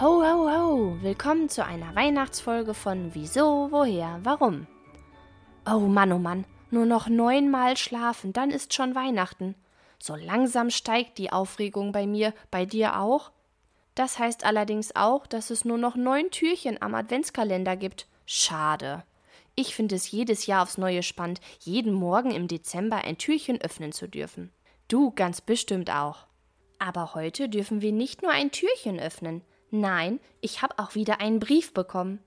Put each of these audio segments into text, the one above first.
Ho, ho, ho! Willkommen zu einer Weihnachtsfolge von Wieso, Woher, Warum. Oh Mann, oh Mann, nur noch neunmal schlafen, dann ist schon Weihnachten. So langsam steigt die Aufregung bei mir, bei dir auch? Das heißt allerdings auch, dass es nur noch neun Türchen am Adventskalender gibt. Schade. Ich finde es jedes Jahr aufs Neue spannend, jeden Morgen im Dezember ein Türchen öffnen zu dürfen. Du ganz bestimmt auch. Aber heute dürfen wir nicht nur ein Türchen öffnen. Nein, ich habe auch wieder einen Brief bekommen.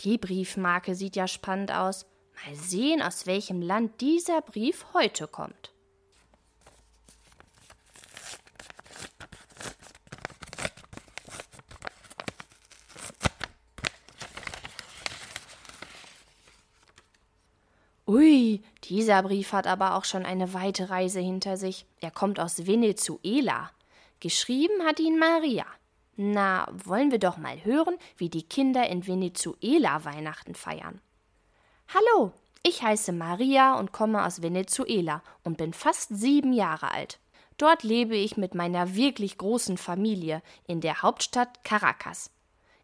Die Briefmarke sieht ja spannend aus. Mal sehen, aus welchem Land dieser Brief heute kommt. Ui, dieser Brief hat aber auch schon eine weite Reise hinter sich. Er kommt aus Venezuela. Geschrieben hat ihn Maria. Na, wollen wir doch mal hören, wie die Kinder in Venezuela Weihnachten feiern. Hallo, ich heiße Maria und komme aus Venezuela und bin fast sieben Jahre alt. Dort lebe ich mit meiner wirklich großen Familie in der Hauptstadt Caracas.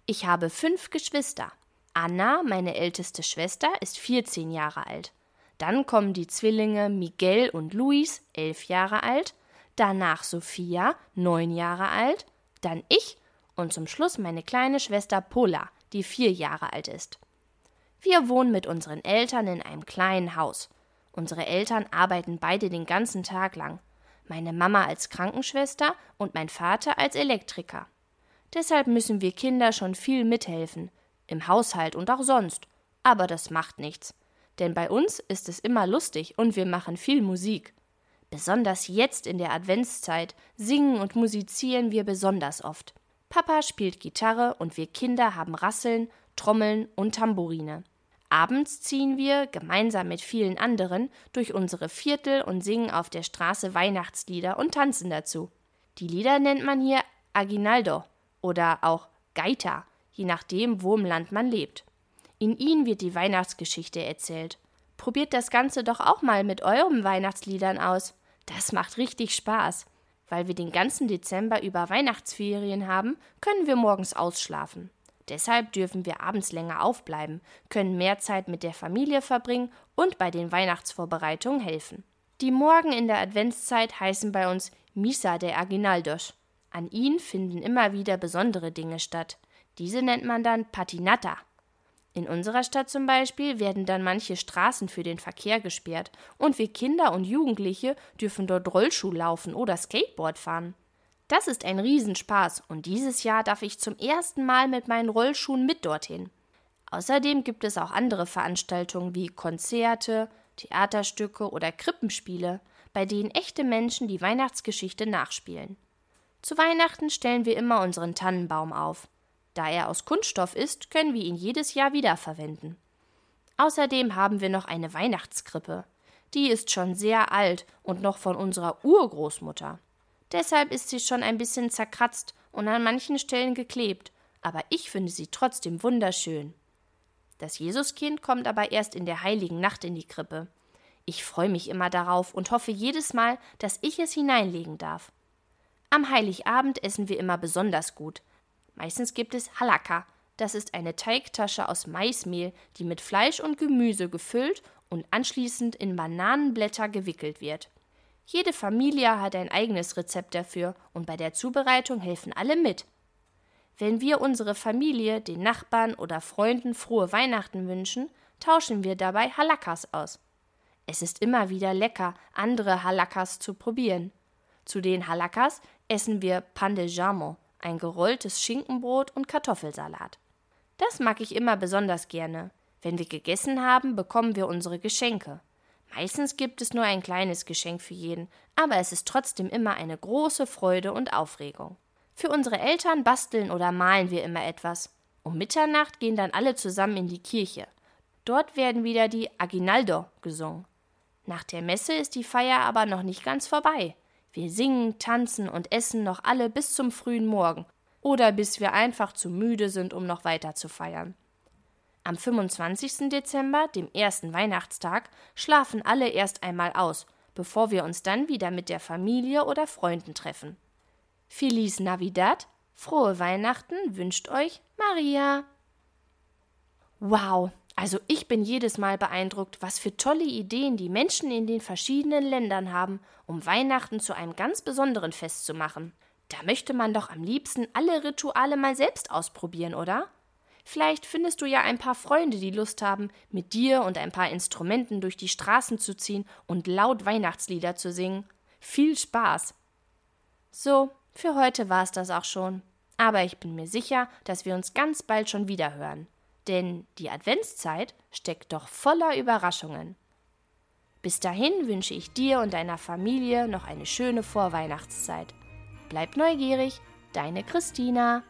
Ich habe fünf Geschwister. Anna, meine älteste Schwester, ist 14 Jahre alt. Dann kommen die Zwillinge Miguel und Luis, elf Jahre alt. Danach Sophia, neun Jahre alt. Dann ich und zum Schluss meine kleine Schwester Pola, die vier Jahre alt ist. Wir wohnen mit unseren Eltern in einem kleinen Haus. Unsere Eltern arbeiten beide den ganzen Tag lang. Meine Mama als Krankenschwester und mein Vater als Elektriker. Deshalb müssen wir Kinder schon viel mithelfen, im Haushalt und auch sonst. Aber das macht nichts. Denn bei uns ist es immer lustig und wir machen viel Musik. Besonders jetzt in der Adventszeit singen und musizieren wir besonders oft. Papa spielt Gitarre und wir Kinder haben Rasseln, Trommeln und Tambourine. Abends ziehen wir, gemeinsam mit vielen anderen, durch unsere Viertel und singen auf der Straße Weihnachtslieder und tanzen dazu. Die Lieder nennt man hier Aguinaldo oder auch Gaita, je nachdem, wo im Land man lebt. In ihnen wird die Weihnachtsgeschichte erzählt. Probiert das Ganze doch auch mal mit euren Weihnachtsliedern aus. Das macht richtig Spaß. Weil wir den ganzen Dezember über Weihnachtsferien haben, können wir morgens ausschlafen. Deshalb dürfen wir abends länger aufbleiben, können mehr Zeit mit der Familie verbringen und bei den Weihnachtsvorbereitungen helfen. Die Morgen in der Adventszeit heißen bei uns Misa de Aguinaldos. An ihnen finden immer wieder besondere Dinge statt. Diese nennt man dann Patinata. In unserer Stadt zum Beispiel werden dann manche Straßen für den Verkehr gesperrt und wir Kinder und Jugendliche dürfen dort Rollschuh laufen oder Skateboard fahren. Das ist ein Riesenspaß und dieses Jahr darf ich zum ersten Mal mit meinen Rollschuhen mit dorthin. Außerdem gibt es auch andere Veranstaltungen wie Konzerte, Theaterstücke oder Krippenspiele, bei denen echte Menschen die Weihnachtsgeschichte nachspielen. Zu Weihnachten stellen wir immer unseren Tannenbaum auf. Da er aus Kunststoff ist, können wir ihn jedes Jahr wiederverwenden. Außerdem haben wir noch eine Weihnachtskrippe. Die ist schon sehr alt und noch von unserer Urgroßmutter. Deshalb ist sie schon ein bisschen zerkratzt und an manchen Stellen geklebt, aber ich finde sie trotzdem wunderschön. Das Jesuskind kommt aber erst in der heiligen Nacht in die Krippe. Ich freue mich immer darauf und hoffe jedes Mal, dass ich es hineinlegen darf. Am Heiligabend essen wir immer besonders gut, Meistens gibt es Halaka. Das ist eine Teigtasche aus Maismehl, die mit Fleisch und Gemüse gefüllt und anschließend in Bananenblätter gewickelt wird. Jede Familie hat ein eigenes Rezept dafür und bei der Zubereitung helfen alle mit. Wenn wir unsere Familie, den Nachbarn oder Freunden frohe Weihnachten wünschen, tauschen wir dabei Halakas aus. Es ist immer wieder lecker, andere Halakas zu probieren. Zu den Halakas essen wir Pan de Jamo, ein gerolltes Schinkenbrot und Kartoffelsalat. Das mag ich immer besonders gerne. Wenn wir gegessen haben, bekommen wir unsere Geschenke. Meistens gibt es nur ein kleines Geschenk für jeden, aber es ist trotzdem immer eine große Freude und Aufregung. Für unsere Eltern basteln oder malen wir immer etwas. Um Mitternacht gehen dann alle zusammen in die Kirche. Dort werden wieder die Aguinaldo gesungen. Nach der Messe ist die Feier aber noch nicht ganz vorbei. Wir singen, tanzen und essen noch alle bis zum frühen Morgen oder bis wir einfach zu müde sind, um noch weiter zu feiern. Am 25. Dezember, dem ersten Weihnachtstag, schlafen alle erst einmal aus, bevor wir uns dann wieder mit der Familie oder Freunden treffen. Feliz Navidad, Frohe Weihnachten wünscht euch Maria. Wow, also ich bin jedes Mal beeindruckt, was für tolle Ideen die Menschen in den verschiedenen Ländern haben, um Weihnachten zu einem ganz besonderen Fest zu machen. Da möchte man doch am liebsten alle Rituale mal selbst ausprobieren, oder? Vielleicht findest du ja ein paar Freunde, die Lust haben, mit dir und ein paar Instrumenten durch die Straßen zu ziehen und laut Weihnachtslieder zu singen. Viel Spaß! So, für heute war es das auch schon. Aber ich bin mir sicher, dass wir uns ganz bald schon wieder hören denn die Adventszeit steckt doch voller Überraschungen. Bis dahin wünsche ich dir und deiner Familie noch eine schöne Vorweihnachtszeit. Bleib neugierig, deine Christina.